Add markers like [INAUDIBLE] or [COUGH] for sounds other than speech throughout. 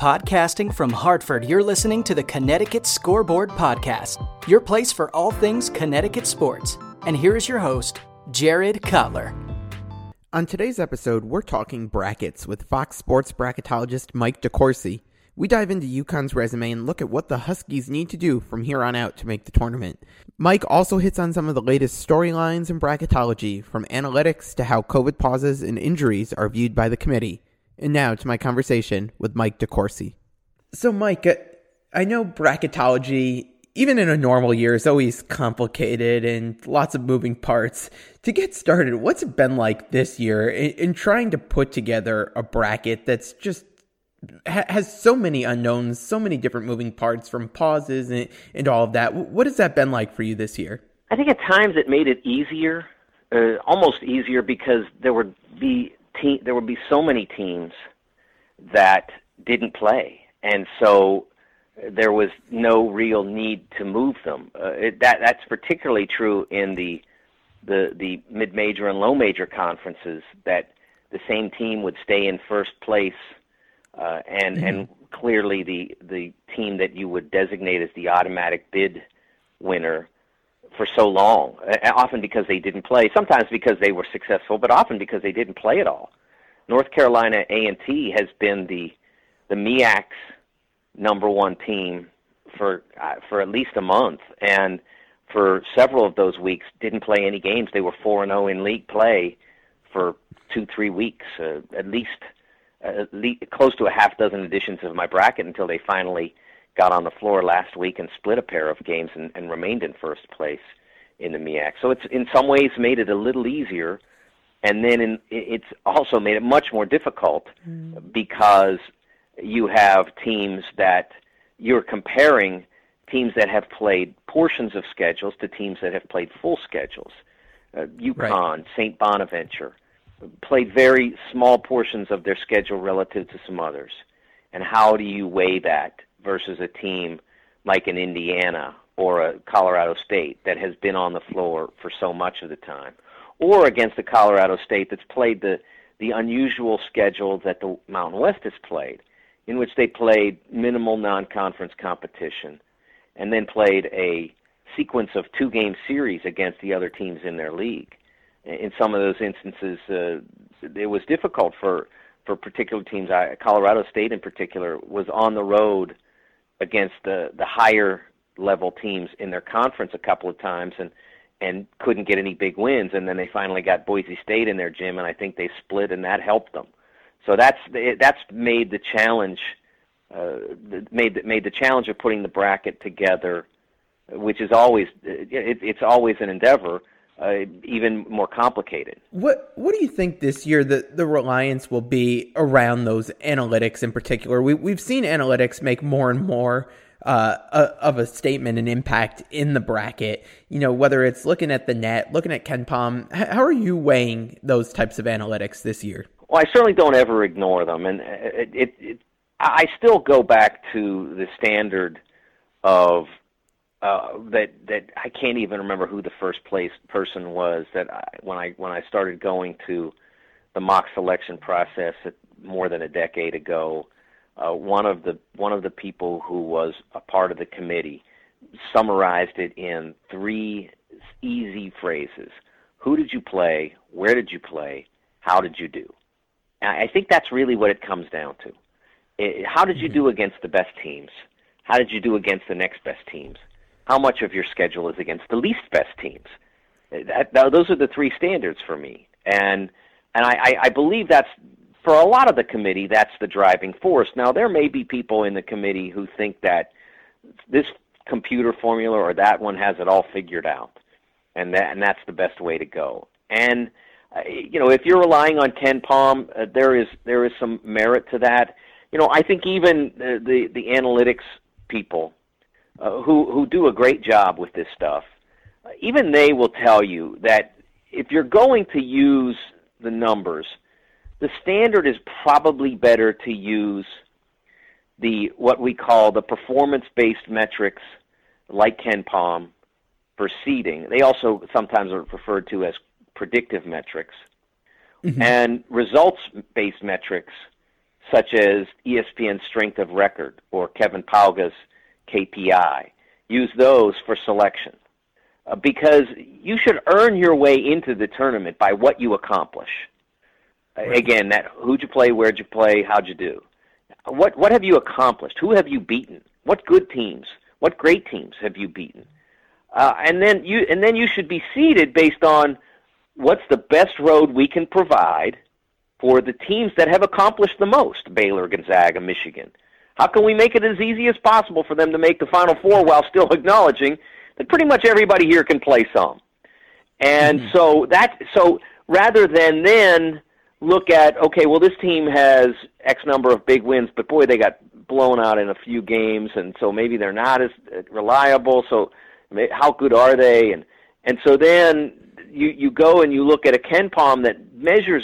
Podcasting from Hartford, you're listening to the Connecticut Scoreboard Podcast, your place for all things Connecticut sports. And here is your host, Jared Cutler. On today's episode, we're talking brackets with Fox Sports bracketologist Mike DeCourcy. We dive into UConn's resume and look at what the Huskies need to do from here on out to make the tournament. Mike also hits on some of the latest storylines in bracketology, from analytics to how COVID pauses and injuries are viewed by the committee. And now to my conversation with Mike DeCourcy. So, Mike, uh, I know bracketology, even in a normal year, is always complicated and lots of moving parts. To get started, what's it been like this year in, in trying to put together a bracket that's just ha- has so many unknowns, so many different moving parts from pauses and, and all of that? What has that been like for you this year? I think at times it made it easier, uh, almost easier, because there would be te- there would be so many teams that didn't play, and so there was no real need to move them. Uh, it, that that's particularly true in the the the mid major and low major conferences that the same team would stay in first place, uh, and mm-hmm. and clearly the the team that you would designate as the automatic bid winner for so long, often because they didn't play, sometimes because they were successful, but often because they didn't play at all. North Carolina A&T has been the the MEAC's number one team for uh, for at least a month, and for several of those weeks didn't play any games. They were four and zero oh in league play for two three weeks, uh, at least uh, le- close to a half dozen editions of my bracket until they finally got on the floor last week and split a pair of games and, and remained in first place in the MEAC. So it's in some ways made it a little easier, and then in, it's also made it much more difficult mm. because you have teams that you're comparing teams that have played portions of schedules to teams that have played full schedules. Uh, UConn, right. St. Bonaventure played very small portions of their schedule relative to some others. And how do you weigh that versus a team like an Indiana or a Colorado State that has been on the floor for so much of the time, or against a Colorado State that's played the the unusual schedule that the Mountain West has played, in which they played minimal non-conference competition, and then played a sequence of two-game series against the other teams in their league. In some of those instances, uh, it was difficult for for particular teams. I, Colorado State, in particular, was on the road against the the higher level teams in their conference a couple of times and and couldn't get any big wins and then they finally got Boise State in their gym and I think they split and that helped them. So that's that's made the challenge uh, made made the challenge of putting the bracket together, which is always it, it's always an endeavor uh, even more complicated. What What do you think this year the the reliance will be around those analytics in particular? We we've seen analytics make more and more. Uh, of a statement and impact in the bracket, you know, whether it's looking at the net, looking at Ken KenPom, how are you weighing those types of analytics this year? Well, I certainly don't ever ignore them, and it, it, it I still go back to the standard of uh, that that I can't even remember who the first place person was that I, when I when I started going to the mock selection process more than a decade ago. Uh, one of the one of the people who was a part of the committee summarized it in three easy phrases: Who did you play? Where did you play? How did you do? And I think that's really what it comes down to. It, how did you mm-hmm. do against the best teams? How did you do against the next best teams? How much of your schedule is against the least best teams. That, those are the three standards for me, and and I, I believe that's for a lot of the committee. That's the driving force. Now there may be people in the committee who think that this computer formula or that one has it all figured out, and that and that's the best way to go. And uh, you know, if you're relying on KenPom, uh, there is there is some merit to that. You know, I think even the, the analytics people uh, who who do a great job with this stuff, even they will tell you that if you're going to use the numbers, the standard is probably better to use the what we call the performance-based metrics, like KenPom, for seeding. They also sometimes are referred to as predictive metrics, mm-hmm. and results-based metrics such as ESPN Strength of Record or Kevin Pauga's KPI. Use those for selection. Uh, because you should earn your way into the tournament by what you accomplish. Right. Again, that who'd you play, where'd you play, how'd you do? What what have you accomplished? Who have you beaten? What good teams? What great teams have you beaten? Uh, and then you and then you should be seeded based on what's the best road we can provide for the teams that have accomplished the most Baylor, Gonzaga, Michigan. How can we make it as easy as possible for them to make the Final Four while still [LAUGHS] acknowledging that pretty much everybody here can play some? And mm-hmm. so that so rather than then look at okay, well this team has X number of big wins, but boy they got blown out in a few games, and so maybe they're not as reliable. So how good are they? And and so then you you go and you look at a KenPom that measures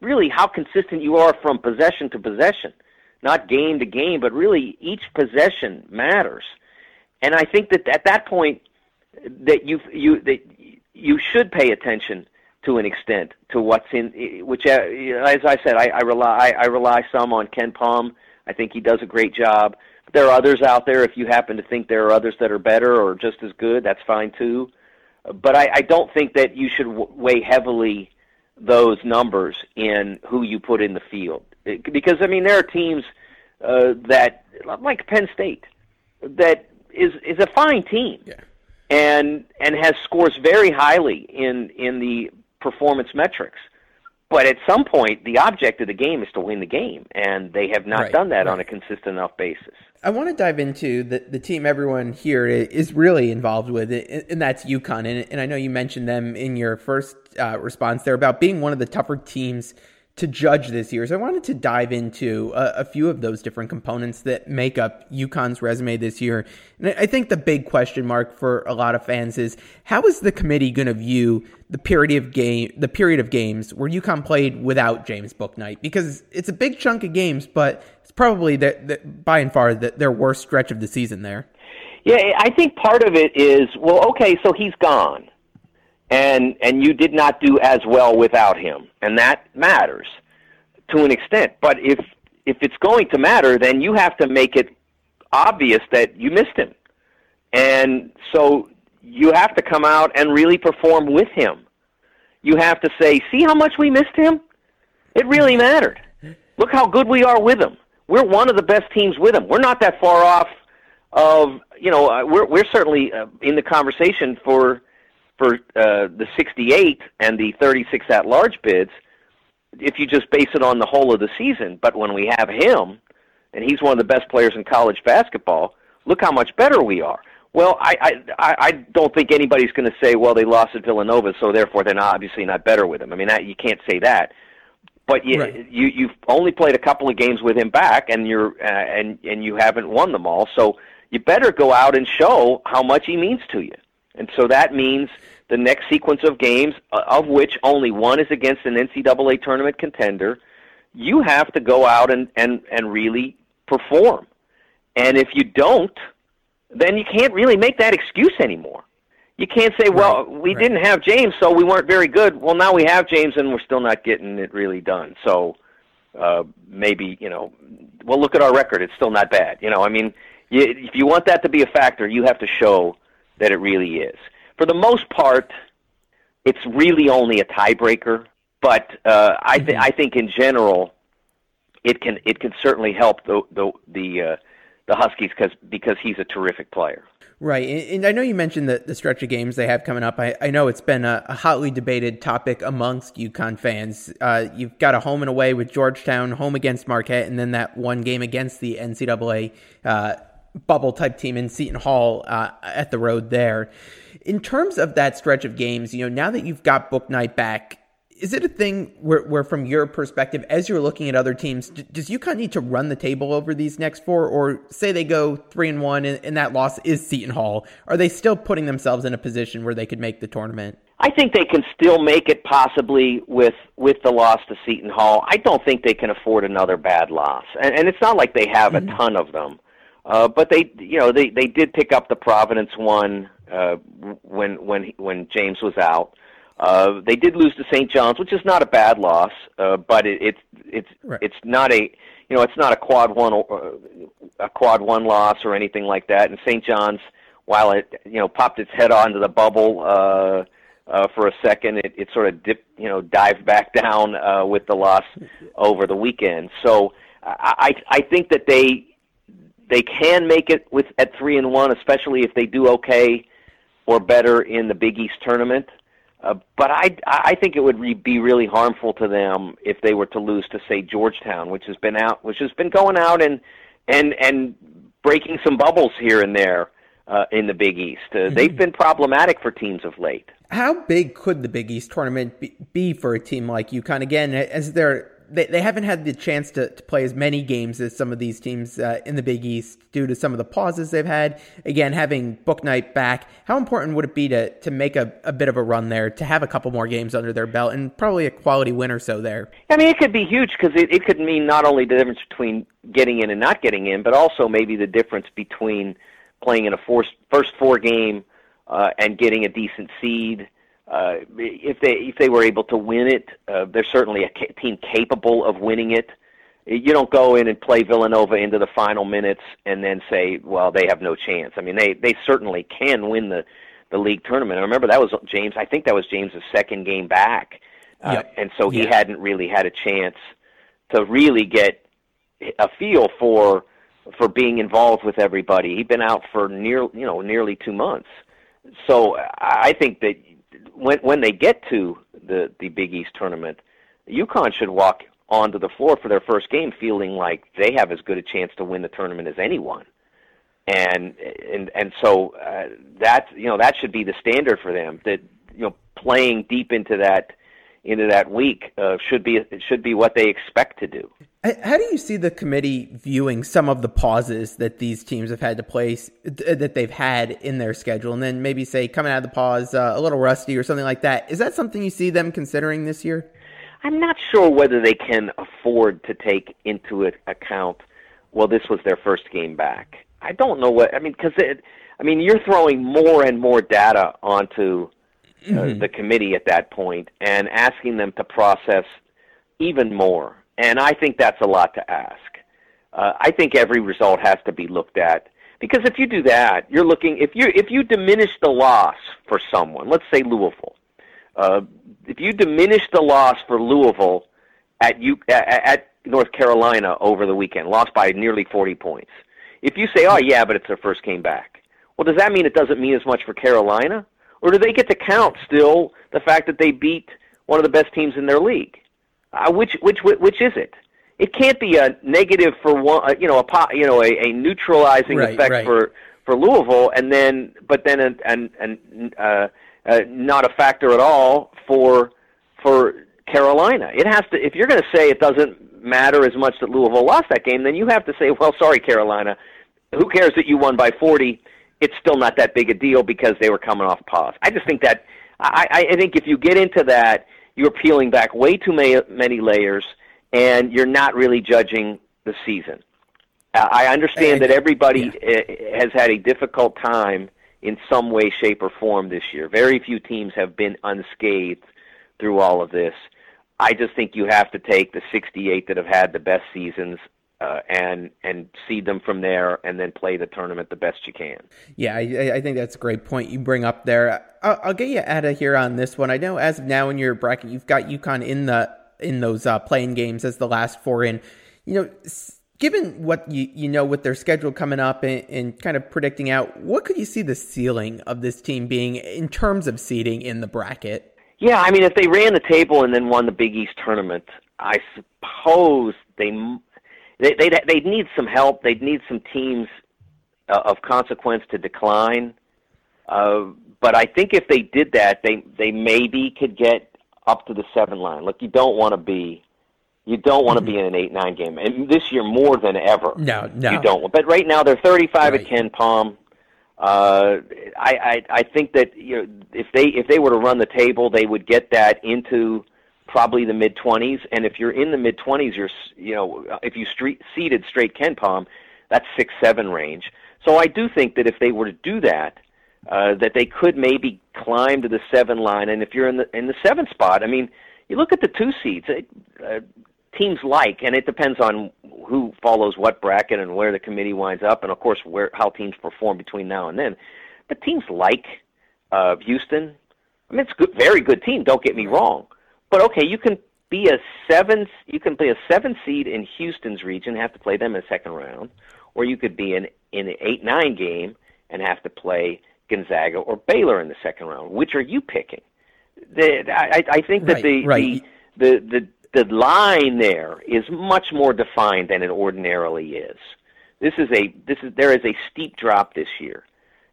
really how consistent you are from possession to possession, not game to game, but really each possession matters. And I think that at that point that you you that you should pay attention to an extent to what's in which uh, as I said I, I rely I, I rely some on KenPom. I think he does a great job. But there are others out there. If you happen to think there are others that are better or just as good, that's fine too. But I, I don't think that you should weigh heavily those numbers in who you put in the field because I mean there are teams uh, that like Penn State that is is a fine team yeah. and and has scores very highly in in the performance metrics. But at some point, the object of the game is to win the game, and they have not right, done that right. on a consistent enough basis. I want to dive into the, the team everyone here is really involved with, and that's UConn. And, and I know you mentioned them in your first uh, response there about being one of the tougher teams to judge this year. So I wanted to dive into a, a, few of those different components that make up UConn's resume this year. And I think the big question mark for a lot of fans is how is the committee going to view the period of game, the period of games where UConn played without James Bouknight? Because it's a big chunk of games, but it's probably the, the, by and far the, their worst stretch of the season there. Yeah, I think part of it is well, okay, so he's gone and and you did not do as well without him, and that matters to an extent. But if if it's going to matter, then you have to make it obvious that you missed him, and so you have to come out and really perform with him. You have to say, "See how much we missed him? It really mattered. Look how good we are with him. We're one of the best teams with him. We're not that far off of you know uh, we're we're certainly uh, in the conversation for." For uh, the 68 and the 36 at large bids if you just base it on the whole of the season. But when we have him, and he's one of the best players in college basketball, look how much better we are. Well, I I I don't think anybody's going to say, well, they lost at Villanova, so therefore they're not obviously not better with him. I mean, that, you can't say that. But you right. you you've only played a couple of games with him back, and you're uh, and and you haven't won them all. So you better go out and show how much he means to you. And so that means the next sequence of games, uh, of which only one is against an NCAA tournament contender, you have to go out and, and, and really perform. And if you don't, then you can't really make that excuse anymore. You can't say, well, right, we right. didn't have James, so we weren't very good. Well, now we have James, and we're still not getting it really done. So uh, maybe, you know, well, look at our record. It's still not bad. You know, I mean, you, if you want that to be a factor, you have to show that it really is. For the most part, it's really only a tiebreaker. But uh, I, th- mm-hmm. I think in general, it can it can certainly help the the the, uh, the Huskies because because he's a terrific player. Right, and I know you mentioned the, the stretch of games they have coming up. I, I know it's been a, a hotly debated topic amongst UConn fans. Uh, you've got a home and away with Georgetown, home against Marquette, and then that one game against the NCAA uh, bubble type team in Seton Hall uh, at the road there. In terms of that stretch of games, you know, now that you've got Bouknight back, is it a thing where, where, from your perspective, as you're looking at other teams, does UConn need to run the table over these next four, or say they go three and one, and, and that loss is Seton Hall? Are they still putting themselves in a position where they could make the tournament? I think they can still make it possibly with with the loss to Seton Hall. I don't think they can afford another bad loss, and, and it's not like they have mm-hmm. a ton of them. Uh, but they, you know, they they did pick up the Providence one uh, when when when James was out. Uh, they did lose to St. John's, which is not a bad loss, uh, but it, it's it's right. it's not a you know, it's not a quad one uh, a quad one loss or anything like that. And St. John's, while it you know popped its head onto the bubble uh, uh, for a second, it, it sort of dipped you know dived back down uh, with the loss over the weekend. So I I think that they they can make it with at three and one, especially if they do okay or better in the Big East tournament. Uh, but I I think it would re- be really harmful to them if they were to lose to say Georgetown, which has been out, which has been going out and and and breaking some bubbles here and there uh, in the Big East. Uh, mm-hmm. They've been problematic for teams of late. How big could the Big East tournament be, be for a team like UConn? Again, as they're they, they haven't had the chance to, to play as many games as some of these teams uh, in the Big East due to some of the pauses they've had. Again, having Bouknight back, how important would it be to, to make a, a bit of a run there, to have a couple more games under their belt, and probably a quality win or so there? I mean, it could be huge because it, it could mean not only the difference between getting in and not getting in, but also maybe the difference between playing in a first, first four game uh, and getting a decent seed uh, if they if they were able to win it, uh, they're certainly a ca- team capable of winning it. You don't go in and play Villanova into the final minutes and then say, well, they have no chance. I mean, they they certainly can win the the league tournament. I remember that was James. I think that was James's second game back, uh, yep. and so he yeah. hadn't really had a chance to really get a feel for for being involved with everybody. He'd been out for near you know nearly two months. So I think that when when they get to the the Big East tournament, UConn should walk onto the floor for their first game feeling like they have as good a chance to win the tournament as anyone. And and and so uh, that you know that should be the standard for them. That you know playing deep into that into that week uh, should be should be what they expect to do. How do you see the committee viewing some of the pauses that these teams have had to place that they've had in their schedule, and then maybe say coming out of the pause uh, a little rusty or something like that? Is that something you see them considering this year? I'm not sure whether they can afford to take into account. Well, this was their first game back. I don't know what I mean because I mean you're throwing more and more data onto mm-hmm. the committee at that point and asking them to process even more and I think that's a lot to ask. Uh, I think every result has to be looked at because if you do that, you're looking if you if you diminish the loss for someone, let's say Louisville, uh, if you diminish the loss for Louisville at you at, at North Carolina over the weekend, lost by nearly 40 points. If you say, "Oh yeah, but it's their first game back," well, does that mean it doesn't mean as much for Carolina, or do they get to count still the fact that they beat one of the best teams in their league? Uh, which which which is it? It can't be a negative for one, uh, you know, a you know, a, a neutralizing right, effect right. for for Louisville, and then but then and and and uh, uh, not a factor at all for for Carolina. It has to. If you're going to say it doesn't matter as much that Louisville lost that game, then you have to say, well, sorry, Carolina. Who cares that you won by 40? It's still not that big a deal because they were coming off pause. I just think that I, I think if you get into that you're peeling back way too many layers, and you're not really judging the season. Uh, I understand that everybody yeah. has had a difficult time in some way, shape, or form this year. Very few teams have been unscathed through all of this. I just think you have to take the 68 that have had the best seasons uh, and and seed them from there, and then play the tournament the best you can. Yeah, I, I think that's a great point you bring up there. I'll, I'll, get you out of here on this one. I know as of now in your bracket, you've got UConn in the in those uh, playing games as the last four in. You know, given what you you know with their schedule coming up and, and kind of predicting out, what could you see the ceiling of this team being in terms of seeding in the bracket? Yeah, I mean, if they ran the table and then won the Big East tournament, I suppose they they they they'd need some help. They'd need some teams uh, of consequence to decline. Uh, but I think if they did that, they they maybe could get up to the seven line. Look, you don't want to be you don't want to be in an eight nine game, and this year more than ever. No, no, you don't. But right now they're thirty five right. at KenPom. Uh, I, I I think that you know if they if they were to run the table, they would get that into probably the mid 20s. And if you're in the mid 20s, you're you know if you street, seeded straight KenPom, that's six seven range. So I do think that if they were to do that, uh, that they could maybe climb to the seven line. And if you're in the in the seven spot, I mean, you look at the two seeds. Uh, teams like, and it depends on who follows what bracket and where the committee winds up, and of course where how teams perform between now and then. But teams like uh, Houston, I mean, it's good, very good team. Don't get me wrong, but okay, you can be a seven. You can play a seven seed in Houston's region, have to play them in the second round, or you could be in in an eight nine game and have to play Gonzaga or Baylor in the second round. Which are you picking? The, I, I think that Right, the, right. the the the the line there is much more defined than it ordinarily is. This is a this is there is a steep drop this year.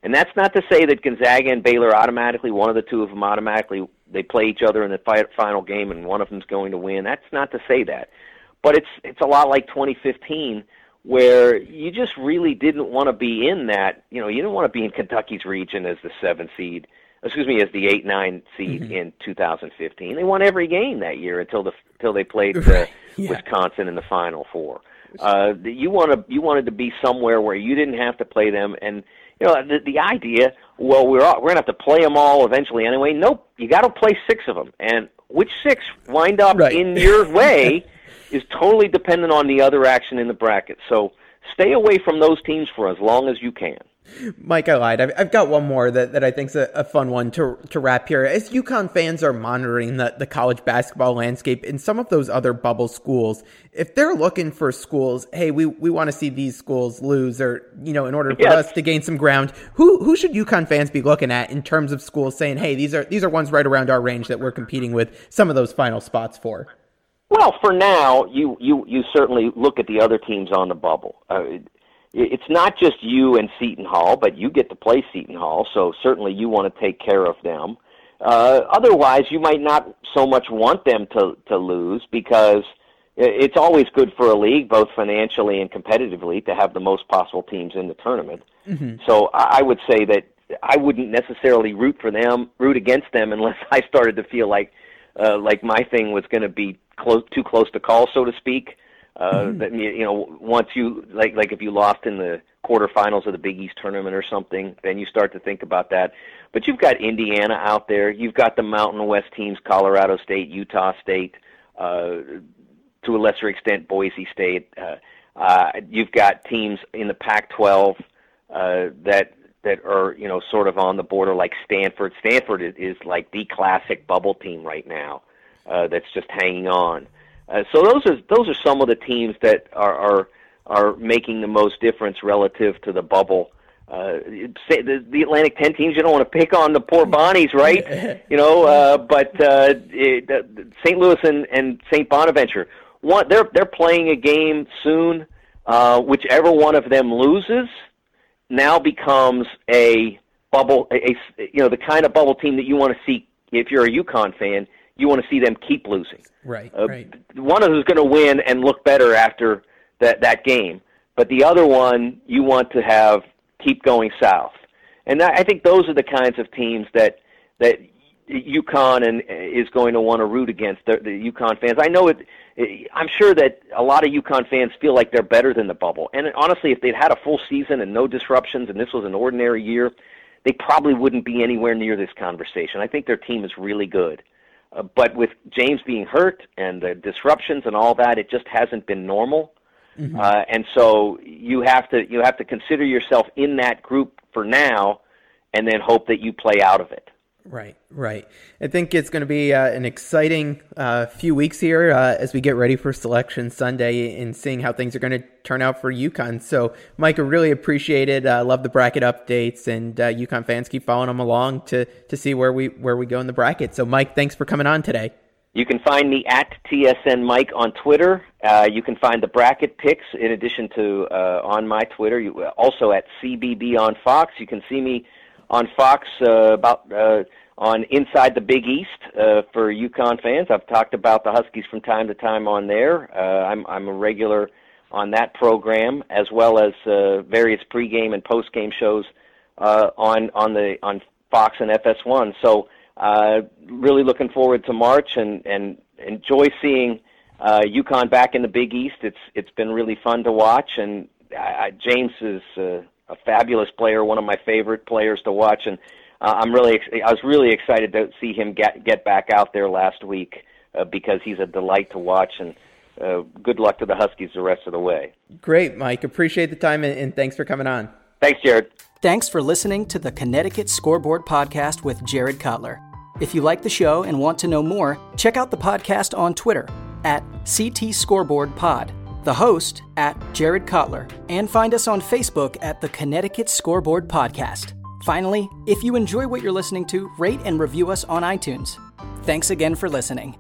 And that's not to say that Gonzaga and Baylor automatically, one of the two of them automatically, they play each other in the final game and one of them's going to win. That's not to say that. But it's it's a lot like 2015 where you just really didn't want to be in that, you know, you didn't want to be in Kentucky's region as the 7 seed, excuse me, as the 8-9 seed in 2015. They won every game that year until the until they played Right, yeah. Wisconsin in the final four. Uh, you want to you wanted to be somewhere where you didn't have to play them, and you know the, the idea. Well, we're all, we're gonna have to play them all eventually anyway. Nope, you got to play six of them, and which six wind up Right. in your way [LAUGHS] is totally dependent on the other action in the bracket. So stay away from those teams for as long as you can. Mike, I lied. I've, I've got one more that, that I think's a, a fun one to to wrap here. As UConn fans are monitoring the, the college basketball landscape in some of those other bubble schools, if they're looking for schools, hey, we, we want to see these schools lose, or you know, in order for Yes. us to gain some ground, who who should UConn fans be looking at in terms of schools saying, hey, these are these are ones right around our range that we're competing with some of those final spots for? Well, for now, you you you certainly look at the other teams on the bubble. Uh, it's not just you and Seton Hall, but you get to play Seton Hall, so certainly you want to take care of them. Uh, otherwise, you might not so much want them to to lose because it's always good for a league, both financially and competitively, to have the most possible teams in the tournament. So I I would say that I wouldn't necessarily root for them, root against them, unless [LAUGHS] I started to feel like uh, like my thing was going to be close too close to call, so to speak. Uh, That you you know, once you like like if you lost in the quarterfinals of the Big East tournament or something, then you start to think about that. But you've got Indiana out there. You've got the Mountain West teams: Colorado State, Utah State, uh, to a lesser extent Boise State. Uh, uh, you've got teams in the Pac-12 uh, that that are you know sort of on the border, like Stanford. Stanford is, is like the classic bubble team right now uh, that's just hanging on. Uh, so those are those are some of the teams that are are are making the most difference relative to the bubble. Uh, say the, the Atlantic Ten teams, you don't want to pick on the poor Bonnies, right? [LAUGHS] you know, uh, but uh, it, uh, St. Louis and, and St. Bonaventure, one they're they're playing a game soon. Uh, whichever one of them loses, now becomes a bubble, a, a you know the kind of bubble team that you want to see if you're a UConn fan. You want to see them keep losing. Right, Uh, right. One of who's going to win and look better after that that game, but the other one you want to have keep going south. And I I think those are the kinds of teams that that UConn and is going to want to root against the, the UConn fans. I know it. I'm sure that a lot of UConn fans feel like they're better than the bubble. And honestly, if they'd had a full season and no disruptions, and this was an ordinary year, they probably wouldn't be anywhere near this conversation. I think their team is really good. Uh, but with James being hurt and the disruptions and all that, it just hasn't been normal. Uh, and so you have to you have to consider yourself in that group for now, and then hope that you play out of it. Right, right. I think it's going to be uh, an exciting uh, few weeks here uh, as we get ready for Selection Sunday and seeing how things are going to turn out for UConn. So, Mike, I really appreciate it. Uh, love the bracket updates, and uh, UConn fans keep following them along to to see where we where we go in the bracket. So, Mike, thanks for coming on today. You can find me at TSN Mike on Twitter. Uh, you can find the bracket picks in addition to uh, on my Twitter. You, also at CBB on Fox. You can see me on Fox uh, about uh, on Inside the Big East uh, for UConn fans. I've talked about the Huskies from time to time on there. Uh, I'm I'm a regular on that program as well as uh, various pregame and postgame shows uh, on on the on Fox and FS1. So uh, really looking forward to March and and enjoy seeing uh, UConn back in the Big East. It's it's been really fun to watch, and I, I, James is uh, a fabulous player, one of my favorite players to watch, and uh, I'm really I was really excited to see him get get back out there last week uh, because he's a delight to watch and. uh, good luck to the Huskies the rest of the way. Great, Mike. Appreciate the time and, and thanks for coming on. Thanks, Jared. Thanks for listening to the Connecticut Scoreboard Podcast with Jared Cutler. If you like the show and want to know more, check out the podcast on Twitter at CT Scoreboard Pod, the host at Jared Cutler, and find us on Facebook at the Connecticut Scoreboard Podcast. Finally, if you enjoy what you're listening to, rate and review us on iTunes. Thanks again for listening.